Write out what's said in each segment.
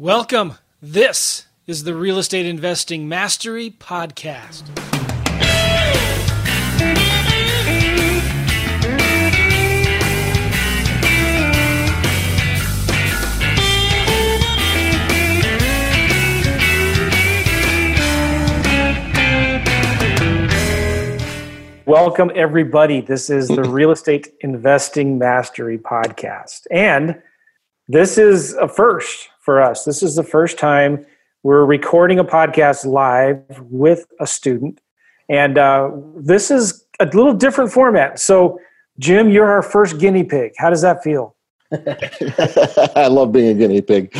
Welcome. This is the Real Estate Investing Mastery Podcast. Welcome, everybody. This is the Real Estate Investing Mastery Podcast. And this is a first for us. This is the first time we're recording a podcast live with a student. And uh, this is a little different format. So, Jim, you're our first guinea pig. How does that feel? I love being a guinea pig.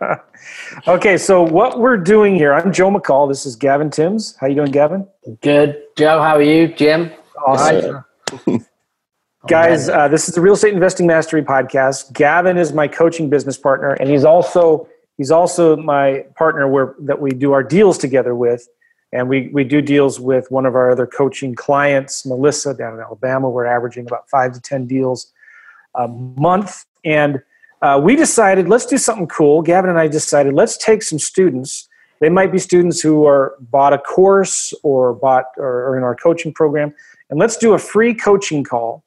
okay, so what we're doing here, I'm Joe McCall. This is Gavin Timms. How you doing, Gavin? Good. Joe, how are you? Jim? Awesome. Guys, uh, this is the Real Estate Investing Mastery podcast. Gavin is my coaching business partner, and he's also he's also my partner where that we do our deals together with, and we we do deals with one of our other coaching clients, Melissa down in Alabama. We're averaging about five to ten deals a month. And uh, we decided, let's do something cool. Gavin and I decided, let's take some students. They might be students who are bought a course or bought or, or in our coaching program, and let's do a free coaching call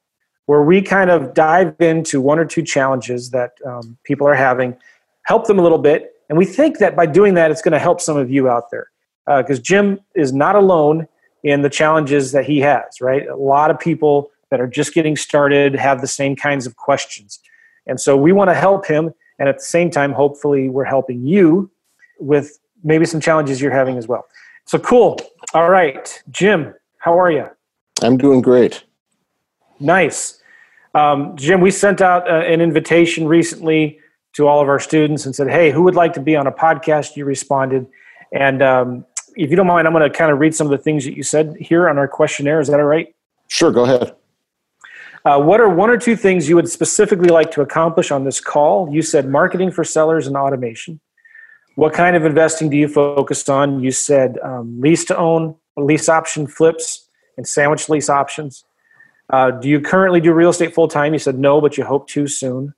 where we kind of dive into one or two challenges that um, people are having, help them a little bit, and we think that by doing that, it's going to help some of you out there because uh, Jim is not alone in the challenges that he has. Right, a lot of people that are just getting started have the same kinds of questions. And so we want to help him. And at the same time, hopefully, we're helping you with maybe some challenges you're having as well. So cool. All right. Jim, how are you? I'm doing great. Nice. Um, Jim, we sent out uh, an invitation recently to all of our students and said, hey, who would like to be on a podcast? You responded. And um, if you don't mind, I'm going to kind of read some of the things that you said here on our questionnaire. Is that all right? Sure, go ahead. Uh, what are one or two things you would specifically like to accomplish on this call? You said marketing for sellers and automation. What kind of investing do you focus on? You said um, lease to own, lease option flips, and sandwich lease options. Uh, do you currently do real estate full time? You said no, but you hope to soon.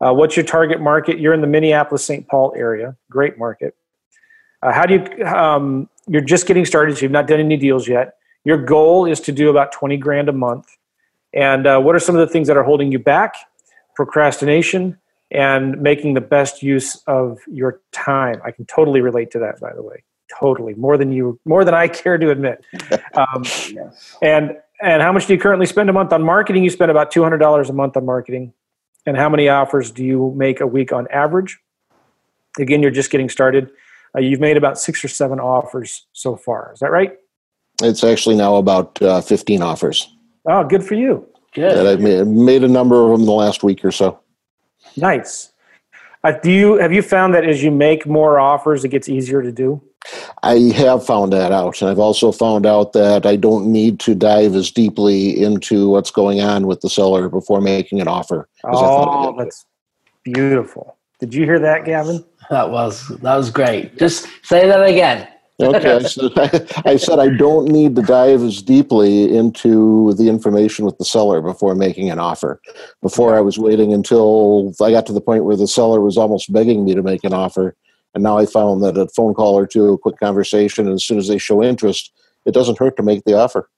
Uh, what's your target market? You're in the Minneapolis St. Paul area. Great market. Uh, how do you? Um, you're just getting started, so you've not done any deals yet. Your goal is to do about twenty grand a month. And uh, what are some of the things that are holding you back? Procrastination and making the best use of your time. I can totally relate to that, by the way. Totally, more than you, more than I care to admit. Um, yes. And and how much do you currently spend a month on marketing? You spend about two hundred dollars a month on marketing. And how many offers do you make a week on average? Again, you're just getting started. Uh, you've made about six or seven offers so far. Is that right? It's actually now about uh, 15 offers. Oh, good for you. Good. That I've made, made a number of them in the last week or so. Nice. Uh, do you have you found that as you make more offers, it gets easier to do? I have found that out, and I've also found out that I don't need to dive as deeply into what's going on with the seller before making an offer. Oh, that's beautiful. Did you hear that, Gavin? That was that was great. Just say that again okay, so I, I, said I don't need to dive as deeply into the information with the seller before making an offer. Before I was waiting until I got to the point where the seller was almost begging me to make an offer, and now I found that a phone call or two, a quick conversation, and as soon as they show interest, it doesn't hurt to make the offer.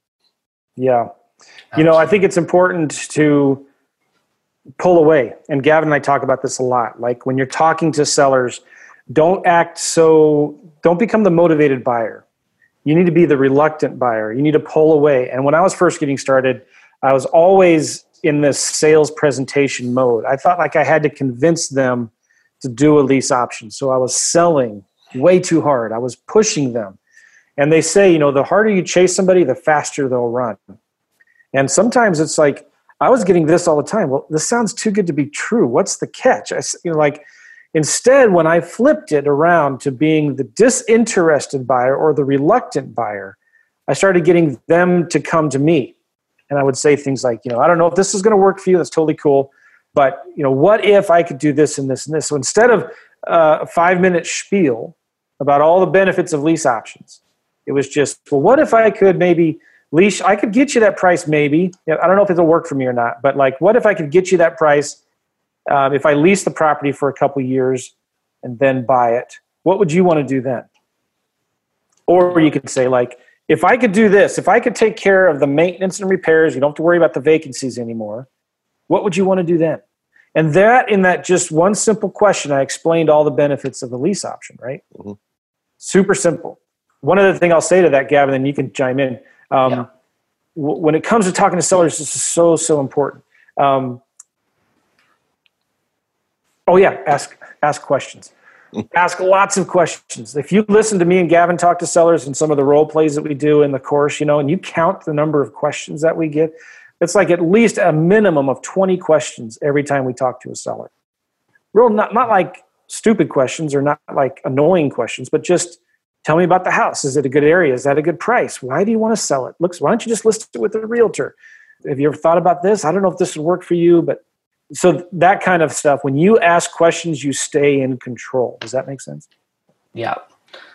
Yeah, you know, I think it's important to pull away, and Gavin and I talk about this a lot. Like when you're talking to sellers don't act so don't become the motivated buyer. You need to be the reluctant buyer. You need to pull away. And when i was first getting started i was always in this sales presentation mode. I thought like i had to convince them to do a lease option. So i was selling way too hard. I was pushing them. And they say you know the harder you chase somebody the faster they'll run. And sometimes it's like i was getting this all the time. Well this sounds too good to be true. What's the catch? I you know like Instead, when I flipped it around to being the disinterested buyer or the reluctant buyer, I started getting them to come to me. And I would say things like, you know, I don't know if this is going to work for you. That's totally cool. But, you know, what if I could do this and this and this? So instead of uh, a five minute spiel about all the benefits of lease options, it was just, well, what if I could maybe lease, I could get you that price maybe. I don't know if it'll work for me or not, but like, what if I could get you that price um, if I lease the property for a couple years, and then buy it, what would you want to do then? Or you could say, like, if I could do this, if I could take care of the maintenance and repairs, you don't have to worry about the vacancies anymore, what would you want to do then? And that, in that just one simple question, I explained all the benefits of the lease option, right? Mm-hmm. Super simple. One other thing I'll say to that, Gavin, and you can chime in. Um, yeah. w- when it comes to talking to sellers, this is so, so important. Um, oh, yeah, ask, ask questions ask lots of questions. If you listen to me and Gavin talk to sellers and some of the role plays that we do in the course, you know, and you count the number of questions that we get, it's like at least a minimum of 20 questions every time we talk to a seller. Real not not like stupid questions or not like annoying questions, but just tell me about the house. Is it a good area? Is that a good price? Why do you want to sell it? Looks, why don't you just list it with a realtor? Have you ever thought about this? I don't know if this would work for you, but so that kind of stuff when you ask questions you stay in control does that make sense yeah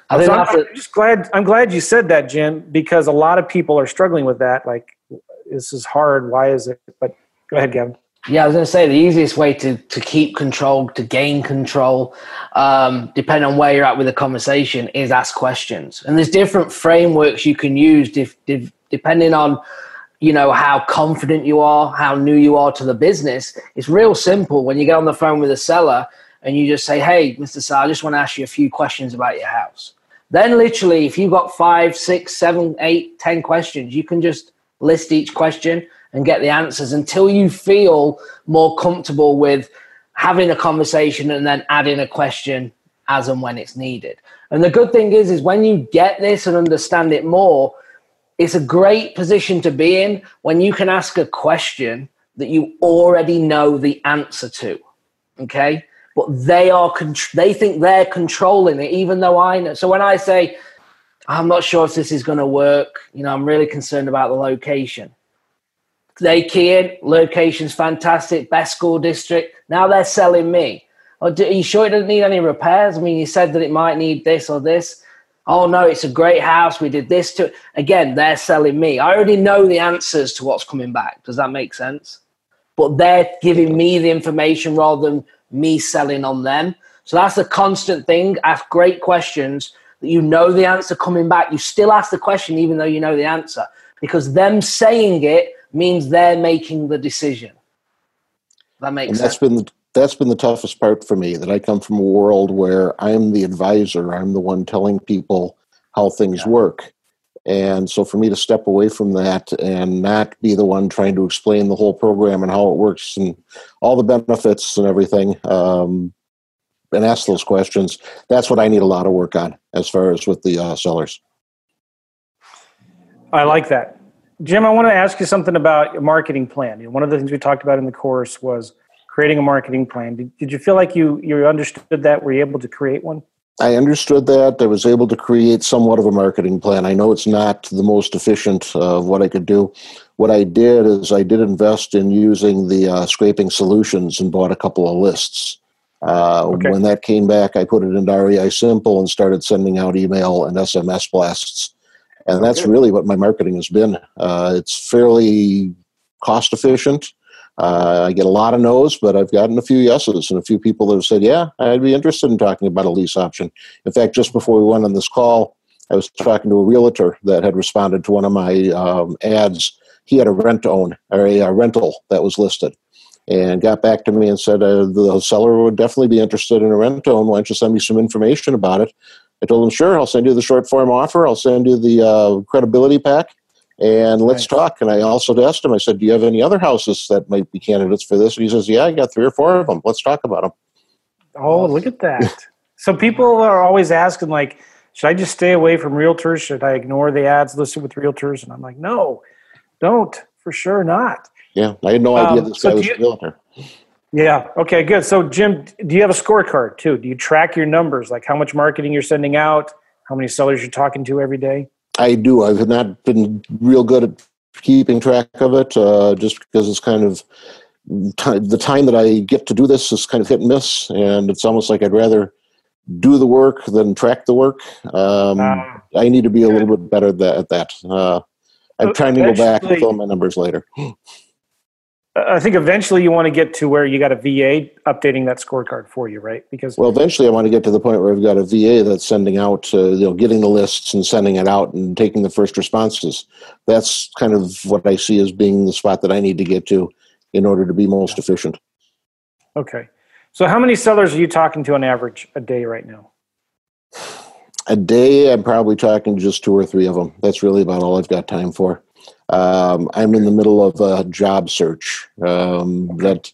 I so I'm, I'm just glad i'm glad you said that jim because a lot of people are struggling with that like this is hard why is it? But go ahead gavin. Yeah, I was going to say the easiest way to, to keep control, to gain control, um, depending on where you're at with the conversation, is ask questions. And there's different frameworks you can use dif- depending on you know how confident you are how new you are to the business. It's real simple. When you get on the phone with a seller and you just say hey mr Sal, i just want to ask you a few questions about your house. Then literally if you've got five six seven eight ten questions you can just list each question and get the answers until you feel more comfortable with having a conversation and then adding a question as and when it's needed and the good thing is is when you get this and understand it more it's a great position to be in when you can ask a question that you already know the answer to. Okay. But they are, they think they're controlling it, even though I know. So when I say, I'm not sure if this is going to work, you know, I'm really concerned about the location. They key in, location's fantastic, best school district. Now they're selling me. Oh, are you sure it doesn't need any repairs? I mean, you said that it might need this or this oh no, it's a great house. We did this to again, they're selling me. I already know the answers to what's coming back. Does that make sense? But they're giving me the information rather than me selling on them. So that's the constant thing. Ask great questions you know the answer coming back. You still ask the question even though you know the answer because them saying it means they're making the decision. That makes and sense. That's been that's been the toughest part for me that I come from a world where I'm the advisor, I'm the one telling people how things yeah. work. And so for me to step away from that and not be the one trying to explain the whole program and how it works and all the benefits and everything, um, and ask those questions, that's what I need a lot of work on as far as with the uh, sellers. I like that. Jim, I want to ask you something about your marketing plan. One of the things we talked about in the course was creating a marketing plan. Did, did you feel like you you understood that? Were you able to create one? I understood that. I was able to create somewhat of a marketing plan. I know it's not the most efficient of what I could do. What I did is I did invest in using the uh, scraping solutions and bought a couple of lists. Uh, okay. When that came back, I put it into REI Simple and started sending out email and SMS blasts. And that's really what my marketing has been. Uh, it's fairly cost efficient. Uh, I get a lot of no's, but I've gotten a few yeses and a few people that have said, yeah, I'd be interested in talking about a lease option. In fact, just before we went on this call, I was talking to a realtor that had responded to one of my um, ads. He had a rent own or a, a, rental that was listed and got back to me and said uh, the seller would definitely be interested in a rental and Why don't you send me some information about it? I told him, sure, I'll send you the short form offer. I'll send you the uh, credibility pack and let's nice. talk. And I also asked him, I said, Do you have any other houses that might be candidates for this? And he says, Yeah, I got three or four of them. Let's talk about them. Oh, look at that. so people are always asking, like, should I just stay away from realtors? Should I ignore the ads listed with realtors? And I'm like, no, don't. For sure not. Yeah, I had no idea um, this so guy was you, a realtor. Yeah. Okay. Good. So, Jim, do you have a scorecard too? Do you track your numbers, like how much marketing you're sending out, how many sellers you're talking to every day? I do. I've not been real good at keeping track of it, uh, just because it's kind of the time that I get to do this is kind of hit and miss, and it's almost like I'd rather do the work than track the work. Um, uh, I need to be a little bit better at that. Uh, I'm trying to go back and fill my numbers later. I think eventually you want to get to where you got a VA updating that scorecard for you, right? Because well, eventually I want to get to the point where I've got a VA that's sending out, uh, you know, getting the lists and sending it out and taking the first responses. That's kind of what I see as being the spot that I need to get to in order to be most efficient. Okay. So how many sellers are you talking to on average a day right now? A day, I'm probably talking to just two or three of them. That's really about all I've got time for. Um, I'm in the middle of a job search. Um, that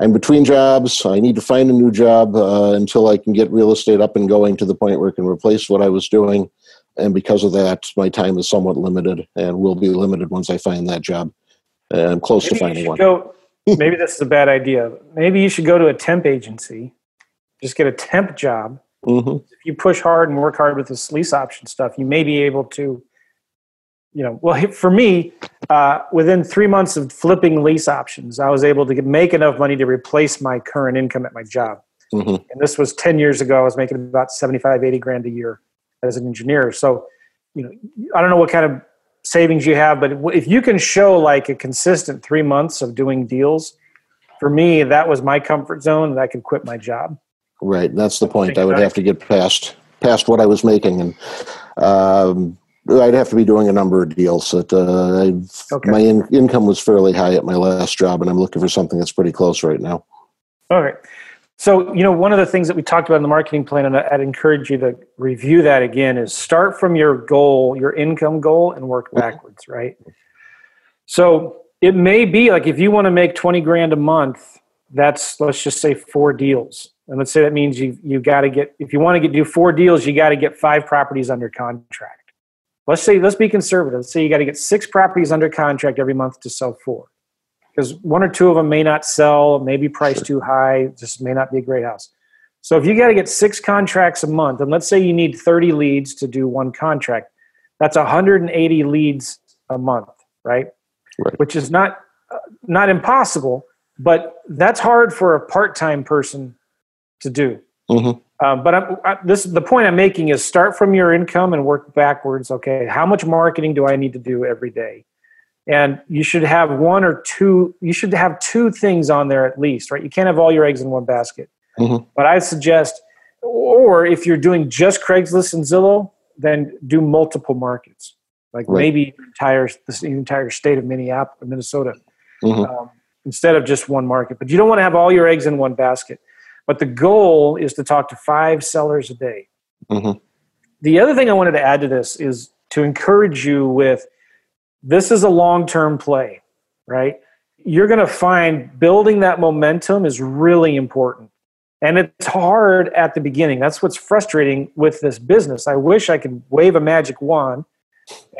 I'm between jobs. I need to find a new job uh, until I can get real estate up and going to the point where it can replace what I was doing. And because of that, my time is somewhat limited and will be limited once I find that job. And I'm close maybe to finding one. Go, maybe this is a bad idea. Maybe you should go to a temp agency, just get a temp job. Mm-hmm. If you push hard and work hard with this lease option stuff, you may be able to you know, well, for me, uh, within three months of flipping lease options, I was able to get, make enough money to replace my current income at my job. Mm-hmm. And this was 10 years ago. I was making about 75, 80 grand a year as an engineer. So, you know, I don't know what kind of savings you have, but if you can show like a consistent three months of doing deals, for me, that was my comfort zone that I could quit my job. Right. That's the point. I would have to get past past what I was making, and um, I'd have to be doing a number of deals. That uh, okay. my in- income was fairly high at my last job, and I'm looking for something that's pretty close right now. All right. So, you know, one of the things that we talked about in the marketing plan, and I'd encourage you to review that again, is start from your goal, your income goal, and work mm-hmm. backwards, right? So it may be like if you want to make 20 grand a month, that's let's just say four deals. And let's say that means you you got to get if you want to get do four deals, you got to get five properties under contract let's say let's be conservative. Let's say you got to get six properties under contract every month to sell four. Because one or two of them may not sell maybe priced too high just may not be a great house. So if you got to get six contracts a month and let's say you need 30 leads to do one contract that's 180 leads a month right, right. which is not uh, not impossible but that's hard for a part-time person to do. Mm-hmm. Um, but I'm, I, this the point I'm making is start from your income and work backwards. Okay, how much marketing do I need to do every day? And you should have one or two. You should have two things on there at least, right? You can't have all your eggs in one basket. Mm-hmm. But I suggest, or if you're doing just Craigslist and Zillow, then do multiple markets, like right. maybe entire the entire state of Minneapolis, Minnesota, mm-hmm. um, instead of just one market. But you don't want to have all your eggs in one basket. But the goal is to talk to five sellers a day. Mm-hmm. The other thing I wanted to add to this is to encourage you with this is a long term play, right? You're going to find building that momentum is really important. And it's hard at the beginning. That's what's frustrating with this business. I wish I could wave a magic wand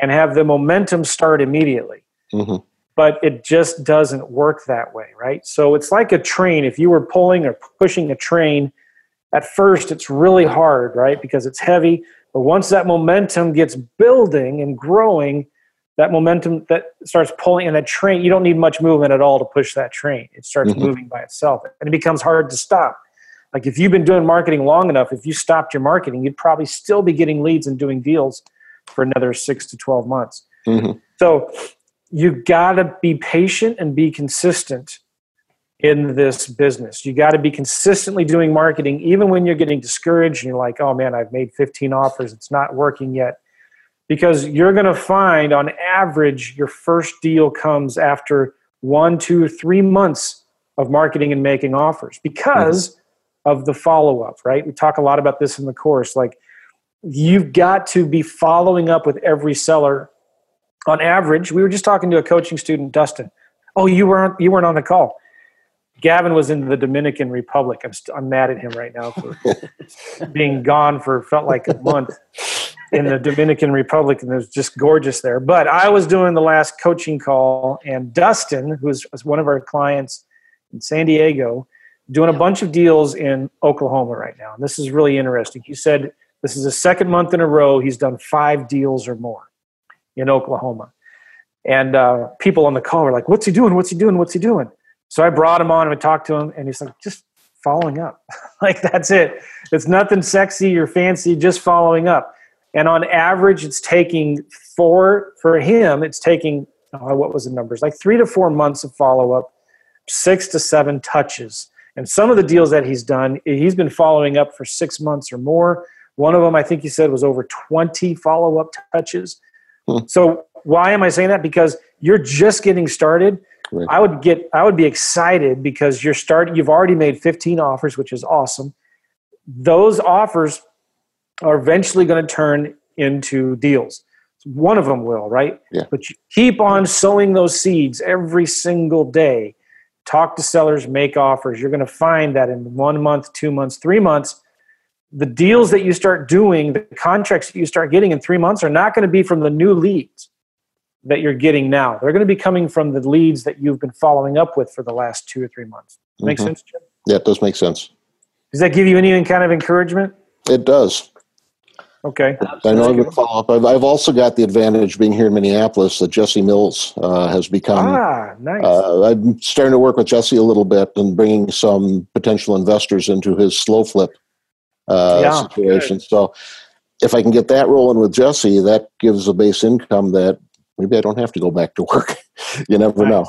and have the momentum start immediately. Mm-hmm but it just doesn't work that way, right? So it's like a train. If you were pulling or pushing a train, at first it's really hard, right? Because it's heavy. But once that momentum gets building and growing, that momentum that starts pulling in that train, you don't need much movement at all to push that train. It starts mm-hmm. moving by itself and it becomes hard to stop. Like if you've been doing marketing long enough, if you stopped your marketing, you'd probably still be getting leads and doing deals for another six to 12 months. Mm-hmm. So you got to be patient and be consistent in this business. You got to be consistently doing marketing, even when you're getting discouraged and you're like, oh man, I've made 15 offers, it's not working yet. Because you're going to find on average, your first deal comes after one, two, three months of marketing and making offers because mm-hmm. of the follow up, right? We talk a lot about this in the course. Like, you've got to be following up with every seller on average, we were just talking to a coaching student, Dustin. Oh, you weren't you weren't on the call. Gavin was in the Dominican Republic. I'm, st- I'm mad at him right now for being gone for felt like a month in the Dominican Republic, and it was just gorgeous there. But I was doing the last coaching call, and Dustin, who's one of our clients in San Diego, doing a bunch of deals in Oklahoma right now. And this is really interesting. He said this is the second month in a row he's done five deals or more in Oklahoma. And uh, people on the call were like, What's he doing? What's he doing? What's he doing? So I brought him on and talked to him, and he's like, Just following up. like, that's it. It's nothing sexy or fancy, just following up. And on average, it's taking four, for him, it's taking, oh, what was the numbers? Like three to four months of follow up six to seven touches. And some of the deals that he's done, he's been following up for six months or more. One of them, I think he said, was over 20 follow up touches. Hmm. So why am I saying that? Because you're just getting started. Right. I would get I would be excited because you're start you've already made 15 offers, which is awesome. Those offers are eventually going to turn into deals. One of them will, right? Yeah. But you keep on sowing those seeds every single day. Talk to sellers, make offers. You're going to find that in one month, two months, three months, the deals that you start doing, the contracts that you start getting in three months are not going to be from the new leads that you're getting now. They're going to be coming from the leads that you've been following up with for the last two or three months. Make mm-hmm. sense, Jim? Yeah, it does make sense. Does that give you any kind of encouragement? It does. Okay. I know I'm going to follow up. I've, I've, also got the advantage being here in Minneapolis that Jesse Mills uh, has become. Ah, nice. Uh, I'm starting to work with Jesse a little bit and bringing some potential investors into his slow flip uh, yeah, situation. Good. So if I can get that rolling with Jesse, that gives a base income that maybe I don't have to go back to work. you never know.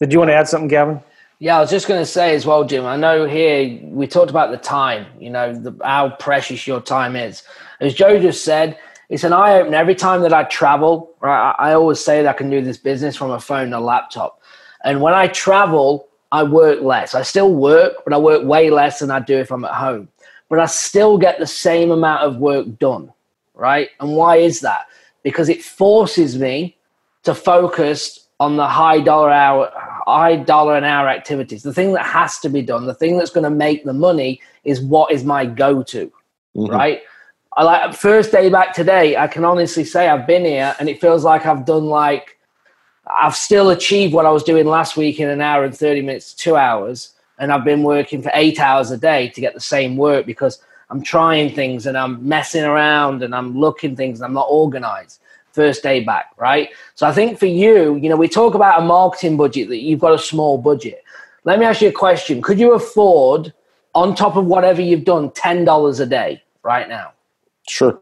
Did you want to add something, Gavin? Yeah, I was just going to say as well, Jim. I know here we talked about the time. You know the, how precious your time is. As Joe just said, it's an eye opener. Every time that I travel, right, I, I always say that I can do this business from a phone and a laptop. And when I travel, I work less. I still work, but I work way less than I do if I'm at home. But I still get the same amount of work done, right? And why is that? Because it forces me to focus on the high dollar hour high dollar an hour activities the thing that has to be done the thing that's going to make the money is what is my go-to mm-hmm. right i like first day back today i can honestly say i've been here and it feels like i've done like i've still achieved what i was doing last week in an hour and 30 minutes two hours and i've been working for eight hours a day to get the same work because i'm trying things and i'm messing around and i'm looking things and i'm not organized first day back, right? So I think for you, you know, we talk about a marketing budget that you've got a small budget. Let me ask you a question. Could you afford, on top of whatever you've done, $10 a day right now? Sure.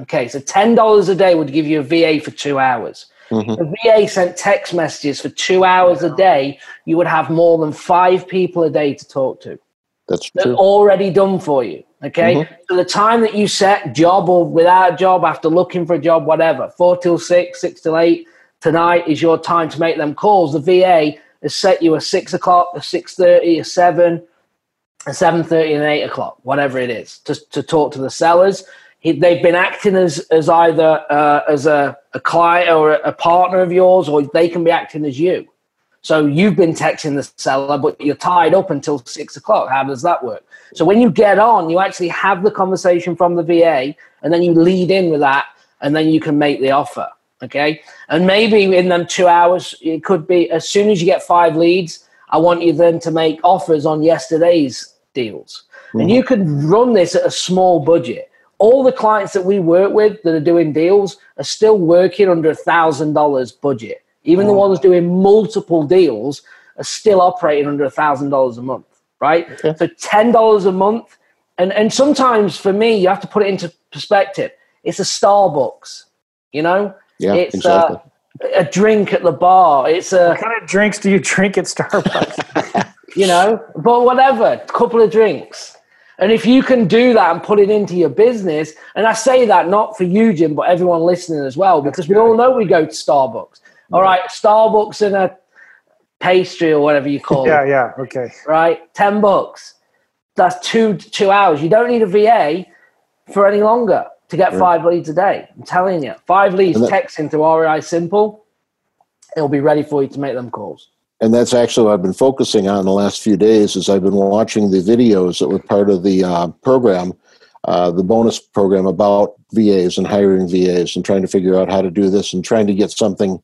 Okay, so $10 a day would give you a VA for two hours. Mm-hmm. The VA sent text messages for two hours a day, you would have more than five people a day to talk to. That's true. already done for you. Okay. Mm-hmm. So the time that you set, job or without a job, after looking for a job, whatever, four till six, six till eight, tonight is your time to make them calls. The VA has set you a six o'clock, a six thirty, a seven, a seven thirty, and eight o'clock, whatever it is, to, to talk to the sellers. They've been acting as as either uh, as a, a client or a partner of yours, or they can be acting as you. So you've been texting the seller, but you're tied up until six o'clock. How does that work? So when you get on, you actually have the conversation from the VA, and then you lead in with that, and then you can make the offer. Okay, and maybe in them two hours, it could be as soon as you get five leads. I want you then to make offers on yesterday's deals, mm-hmm. and you could run this at a small budget. All the clients that we work with that are doing deals are still working under a thousand dollars budget even the mm. ones doing multiple deals are still operating under a thousand dollars a month, right? Okay. So ten dollars a month, and and sometimes for me, you have to put it into perspective. It's a Starbucks, you know. Yeah, it's exactly. a, a drink at the bar. It's a what kind of drinks do you drink at Starbucks? you know, but whatever, a couple of drinks. And if you can do that and put it into your business, and I say that not for you, Jim, but everyone listening as well, because we all know we go to Starbucks. All right, Starbucks and a pastry or whatever you call yeah, it. Yeah, yeah, okay. Right, ten bucks. That's two two hours. You don't need a VA for any longer to get five leads a day. I'm telling you, five leads that, text into REI Simple. It'll be ready for you to make them calls. And that's actually what I've been focusing on the last few days. Is I've been watching the videos that were part of the uh, program, uh, the bonus program about VAs and hiring VAs, and trying to figure out how to do this and trying to get something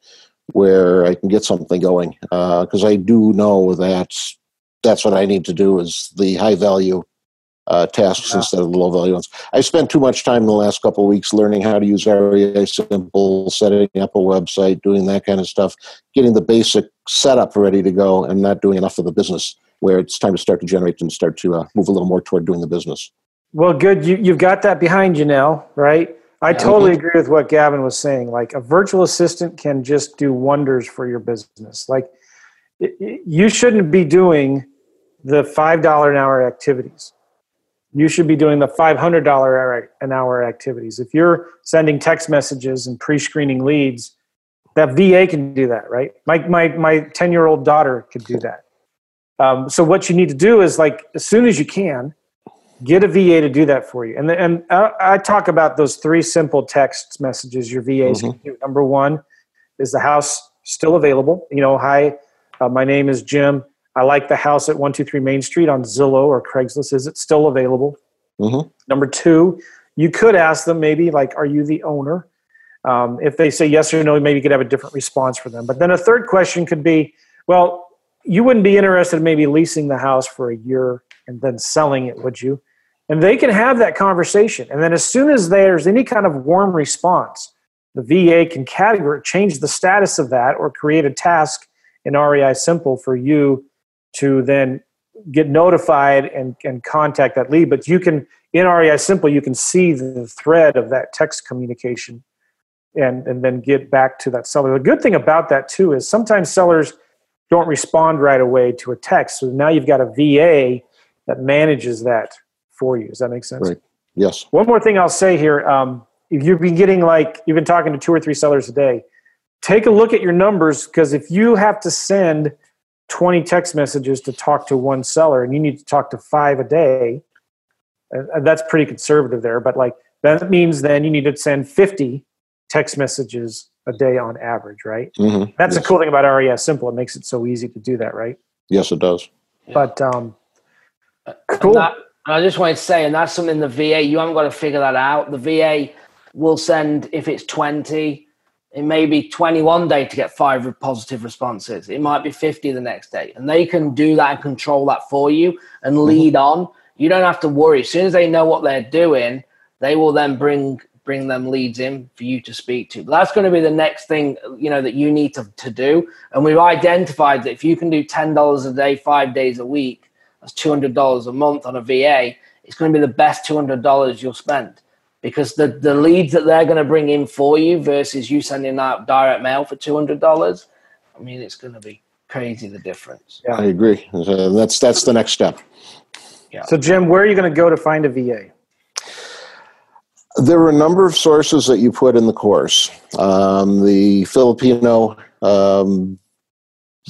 where I can get something going because uh, I do know that that's what I need to do is the high value uh, tasks yeah. instead of the low value ones. I spent too much time in the last couple of weeks learning how to use REI Simple, setting up a website, doing that kind of stuff, getting the basic setup ready to go, and not doing enough of the business where it's time to start to generate and start to uh, move a little more toward doing the business. Well, good. You, you've got that behind you now, right? I totally agree with what Gavin was saying. Like a virtual assistant can just do wonders for your business. Like you shouldn't be doing the five dollar an hour activities. You should be doing the five hundred dollar an hour activities. If you're sending text messages and pre-screening leads, that VA can do that, right? My my my ten year old daughter could do that. Um, so what you need to do is like as soon as you can, get a VA to do that for you. And and I, I talk about those three simple text messages your VAs mm-hmm. can do. Number one is the house still available? You know, hi, uh, my name is Jim. I like the house at 123 Main Street on Zillow or Craigslist. Is it still available? Mm-hmm. Number two, you could ask them maybe, like, are you the owner? Um, if they say yes or no, maybe you could have a different response for them. But then a third question could be, well, you wouldn't be interested in maybe leasing the house for a year and then selling it, would you? And they can have that conversation. And then as soon as there's any kind of warm response, the VA can categorize, change the status of that or create a task in REI Simple for you to then get notified and, and contact that lead. But you can, in REI Simple, you can see the thread of that text communication and, and then get back to that seller. The good thing about that too is sometimes sellers don't respond right away to a text. So now you've got a VA that manages that for you. Does that make sense? Right. Yes. One more thing I'll say here. Um, if you've been getting like, you've been talking to two or three sellers a day, take a look at your numbers because if you have to send 20 text messages to talk to one seller and you need to talk to five a day, uh, that's pretty conservative there. But like that means then you need to send 50 text messages a day on average, right? Mm-hmm. That's yes. the cool thing about REI Simple. It makes it so easy to do that, right? Yes, it does. But um, cool. That, I just wanted to say, and that's something the VA, you haven't got to figure that out. The VA will send, if it's 20, it may be 21 day to get five positive responses. It might be 50 the next day. And they can do that and control that for you and mm-hmm. lead mm-hmm. on. You don't have to worry. As soon as they know what they're doing, they will then bring bring them leads in for you to speak to. But that's going to be the next thing, you know, that you need to, to do. And we've identified that if you can do $10 a day, five days a week, that's $200 a month on a VA, it's going to be the best $200 you'll spend because the, the leads that they're going to bring in for you versus you sending out direct mail for $200 i mean it's going to be crazy the difference. Yeah i agree. Uh, that's that's the next step. Yeah. So jim where are you going to go to find a va there are a number of sources that you put in the course. Um, the filipino um,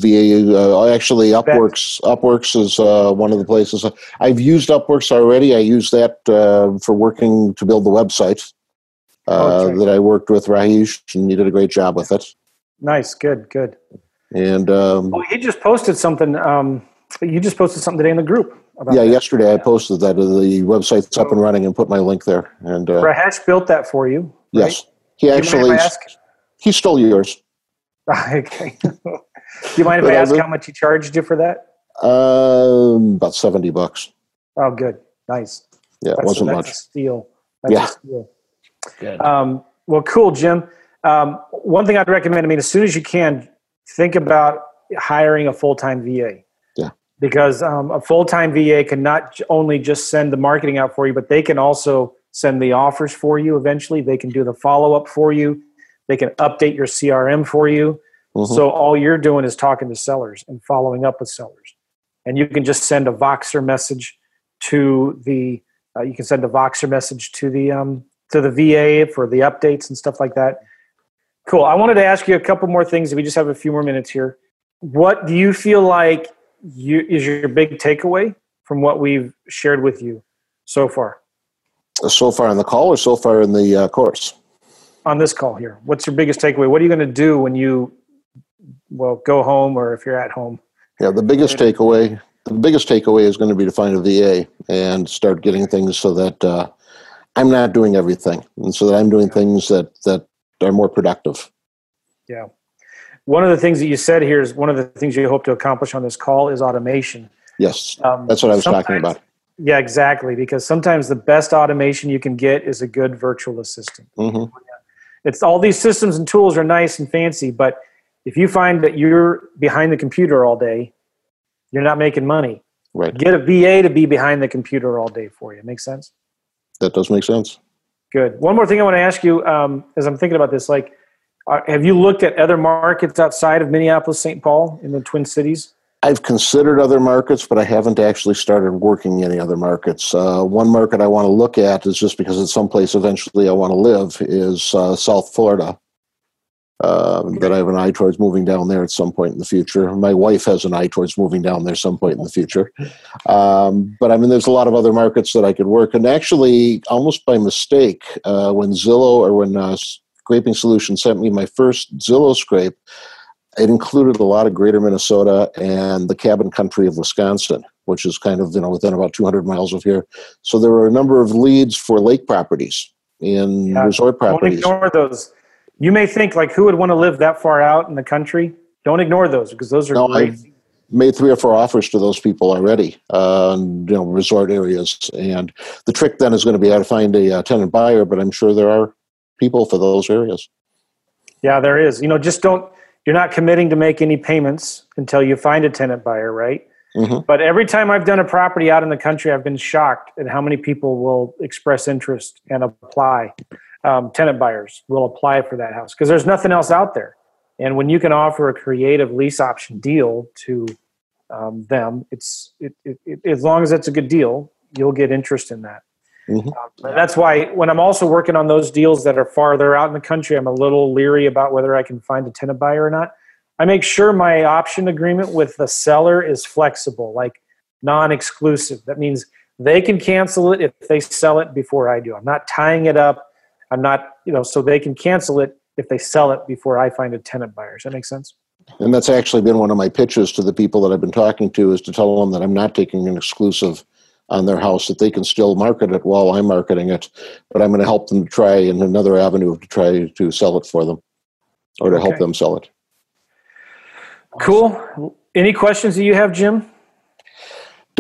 the uh, actually Upworks Upworks is uh, one of the places I've used Upworks already. I use that uh, for working to build the website uh, okay. that I worked with Rahish, and he did a great job with it. Nice, good, good. And um, oh, he just posted something. Um, you just posted something today in the group. yeah, that. yesterday yeah. I posted that the website's up and running and put my link there. And uh, Rahesh built that for you. Right? Yes, he actually he stole yours. okay. Do you mind if I ask how much he charged you for that? Um, about seventy bucks. Oh, good, nice. Yeah, that's, it wasn't that's much. A steal. That's yeah. A steal. Good. Um, well, cool, Jim. Um, one thing I'd recommend. I mean, as soon as you can, think about hiring a full time VA. Yeah. Because um, a full time VA can not only just send the marketing out for you, but they can also send the offers for you. Eventually, they can do the follow up for you. They can update your CRM for you. Mm-hmm. So all you're doing is talking to sellers and following up with sellers. And you can just send a Voxer message to the uh, you can send a Voxer message to the um, to the VA for the updates and stuff like that. Cool. I wanted to ask you a couple more things. If we just have a few more minutes here, what do you feel like you, is your big takeaway from what we've shared with you so far? So far in the call, or so far in the uh, course? On this call here, what's your biggest takeaway? What are you going to do when you well go home or if you're at home. Yeah the biggest takeaway the biggest takeaway is going to be to find a va and start getting things so that uh, i'm not doing everything and so that i'm doing yeah. things that that are more productive. Yeah. One of the things that you said here is one of the things you hope to accomplish on this call is automation. Yes um, that's what i was talking about. Yeah exactly because sometimes the best automation you can get is a good virtual assistant. Mm-hmm. it's all these systems and tools are nice and fancy but if you find that you're behind the computer all day, you're not making money. Right. Get a VA to be behind the computer all day for you. Make sense? That does make sense. Good. One more thing I want to ask you um, as I'm thinking about this, like Uh, have you looked at other markets outside of Minneapolis, St. Paul, in the Twin Cities? I've considered other markets, but I haven't actually started working any other markets. Uh, one market I want to look at is just because it's someplace eventually I want to live is uh, South Florida. Um, that I have an eye towards moving down there at some point in the future. My wife has an eye towards moving down there some point in the future. Um, but I mean, there's a lot of other markets that I could work. And actually, almost by mistake, uh, when Zillow or when uh, Scraping Solution sent me my first Zillow scrape, it included a lot of greater Minnesota and the cabin country of Wisconsin, which is kind of you know within about 200 miles of here. So there were a number of leads for lake properties in yeah, resort properties. Don't ignore those you may think like who would want to live that far out in the country? Don't ignore those because those are no, great. I've made three or four offers to those people already uh, you know resort areas. And the trick then is going to be how to find a uh, tenant buyer but i'm sure there are people for those areas. Yeah there is. You know just don't you're not committing to make any payments until you find a tenant buyer right? Mm-hmm. but every time i've done a property out in the country i've been shocked at how many people will express interest and apply um, tenant buyers will apply for that house because there's nothing else out there. And when you can offer a creative lease option deal to um, them, it's it, it, it, as long as it's a good deal, you'll get interest in that. Mm-hmm. Um, that's why when I'm also working on those deals that are farther out in the country, I'm a little leery about whether I can find a tenant buyer or not. I make sure my option agreement with the seller is flexible, like non-exclusive. That means they can cancel it if they sell it before I do. I'm not tying it up I'm not, you know, so they can cancel it if they sell it before I find a tenant buyer. Does that make sense? And that's actually been one of my pitches to the people that I've been talking to is to tell them that I'm not taking an exclusive on their house, that they can still market it while I'm marketing it, but I'm going to help them try in another avenue to try to sell it for them or to okay. help them sell it. Cool. Any questions that you have, Jim?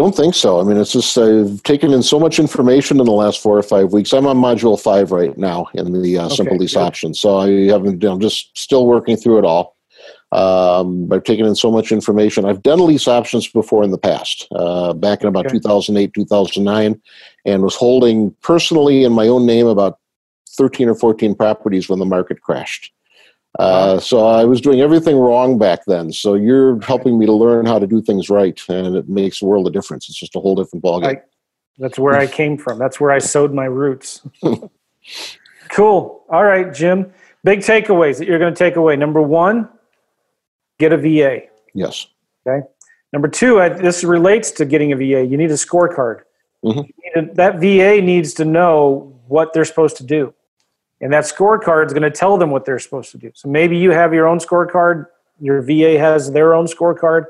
Don't think so. I mean, it's just I've taken in so much information in the last four or five weeks. I'm on module five right now in the uh, okay, simple lease option, so I haven't. I'm just still working through it all. Um, I've taken in so much information. I've done lease options before in the past, uh, back in about okay. 2008, 2009, and was holding personally in my own name about 13 or 14 properties when the market crashed. Uh, so I was doing everything wrong back then. So you're helping me to learn how to do things right, and it makes a world of difference. It's just a whole different ballgame. I, that's where I came from. That's where I sowed my roots. cool. All right, Jim. Big takeaways that you're going to take away. Number one, get a VA. Yes. Okay. Number two, I, this relates to getting a VA. You need a scorecard. Mm-hmm. that VA needs to know what they're supposed to do and that scorecard is going to tell them what they're supposed to do. So maybe you have your own scorecard, your VA has their own scorecard,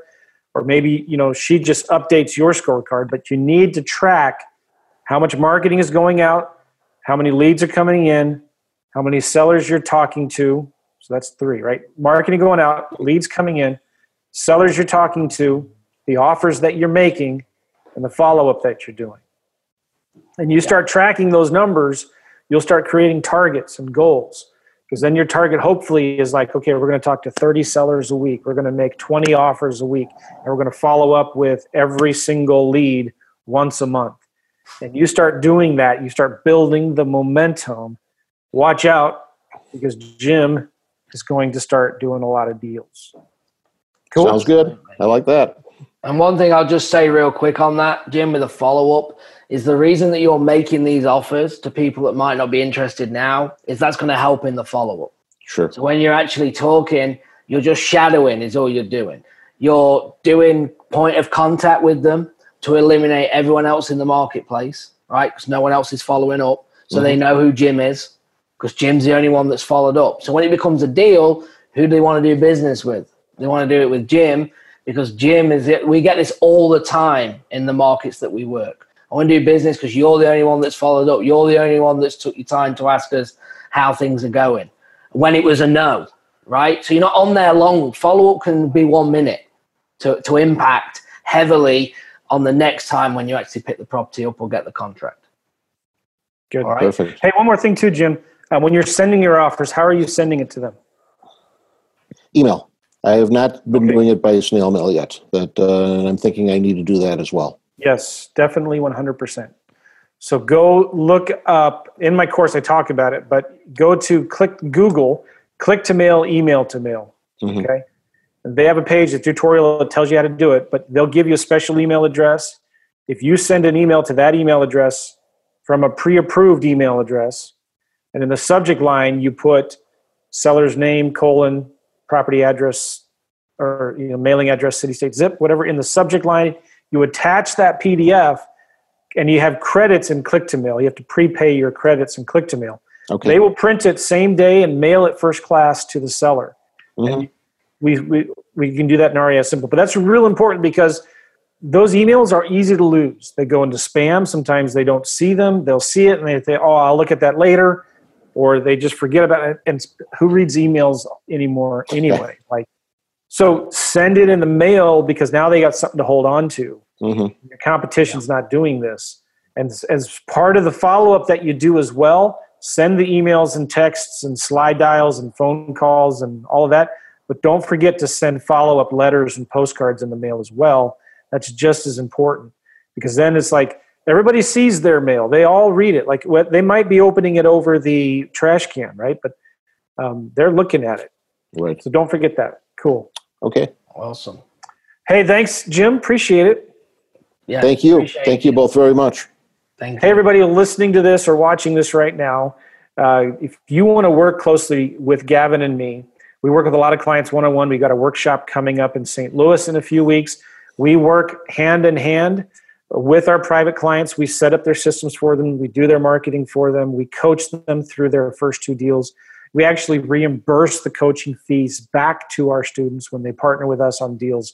or maybe you know she just updates your scorecard. But you need to track how much marketing is going out, how many leads are coming in, how many sellers you're talking to. So that's three, right? Marketing going out, leads coming in, sellers you're talking to, the offers that you're making, and the follow up that you're doing. And you start tracking those numbers you'll start creating targets and goals. Because then your target hopefully is like okay we're going to talk to 30 sellers a week. We're going to make 20 offers a week and we're going to follow up with every single lead once a month. And you start doing that you start building the momentum. Watch out because jim is going to start doing a lot of deals. Cool? Sounds good. I like that and one thing i'll just say real quick on that jim with a follow-up is the reason that you're making these offers to people that might not be interested now is that's going to help in the follow up. Sure. So when you're actually talking, you're just shadowing is all you're doing. You're doing point of contact with them to eliminate everyone else in the marketplace, right? Because no one else is following up. So mm-hmm. they know who Jim is because Jim's the only one that's followed up. So when it becomes a deal, who do they want to do business with? They want to do it with Jim because Jim is it. We get this all the time in the markets that we work. I want to do business because you're the only one that's followed up. You're the only one that's took your time to ask us how things are going. When it was a no, right? So you're not on there long. Follow up can be one minute to, to impact heavily on the next time when you actually pick the property up or get the contract. Good. All right. Perfect. Hey, one more thing too, Jim. Uh, when you're sending your offers, how are you sending it to them? Email. I have not been okay. doing it by snail mail yet, but uh, I'm thinking I need to do that as well. Yes, definitely 100%. So go look up in my course, I talk about it, but go to click Google, click to mail, email to mail. Mhm. Okay. And they have a page, a tutorial that tells you how to do it, but they'll give you a special email address. If you send an email to that email address from a pre approved email address, and in the subject line, you put seller's name, colon, property address, or you know, mailing address, city, state, zip, whatever in the subject line, you attach that PDF and you have credits in click to mail. You have to prepay your credits in click to mail. Okay. They will print it same day and mail it first class to the seller. Mhm. We, we, we can do that in REI Simple. But that's real important because those emails are easy to lose. They go into spam. Sometimes they don't see them. They'll see it and they say, oh, I'll look at that later. Or they just forget about it. And who reads emails anymore anyway? like, so send it in the mail because now they got something to hold on to. Mhm. Your competition's not doing this. And as- as part of the follow up that you do as well, send the emails and texts and slide dials and phone calls and all of that. But don't forget to send follow up letters and postcards in the mail as well. That's just as important because then it's like everybody sees their mail. They all read it. Like what they might be opening it over the trash can, right? But um, they're looking at it. Right. So don't forget that. Cool. Okay. Awesome. Hey, thanks, Jim. Appreciate it. Yeah. Thank you. Thank you both very much. Thank Hey, you. everybody listening to this or watching this right now, uh, if you want to work closely with Gavin and me, we work with a lot of clients one on one. We got a workshop coming up in St. Louis in a few weeks. We work hand in hand with our private clients. We set up their systems for them, we do their marketing for them, we coach them through their first two deals. We actually reimburse the coaching fees back to our students when they partner with us on deals.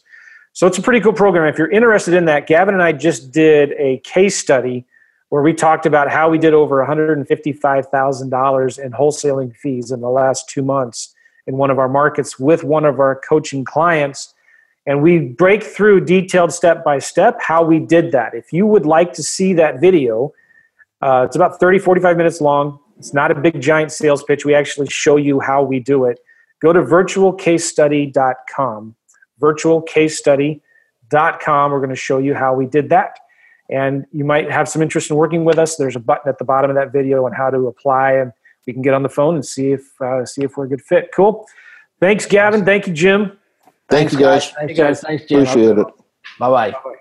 So it's a pretty cool program. If you're interested in that, Gavin and I just did a case study where we talked about how we did over $155,000 in wholesaling fees in the last two months in one of our markets with one of our coaching clients. And we break through detailed step by step how we did that. If you would like to see that video, uh, it's about 30, 45 minutes long. It's not a big giant sales pitch. We actually show you how we do it. Go to virtualcasestudy.com. Virtualcasestudy.com. We're going to show you how we did that and you might have some interest in working with us there's a button at the bottom of that video on how to apply and we can get on the phone and see if uh, see if we're a good fit cool thanks gavin thank you jim Thank you guys. Thanks, guys. Thanks, Jim. Appreciate it. Bye bye. Bye-bye.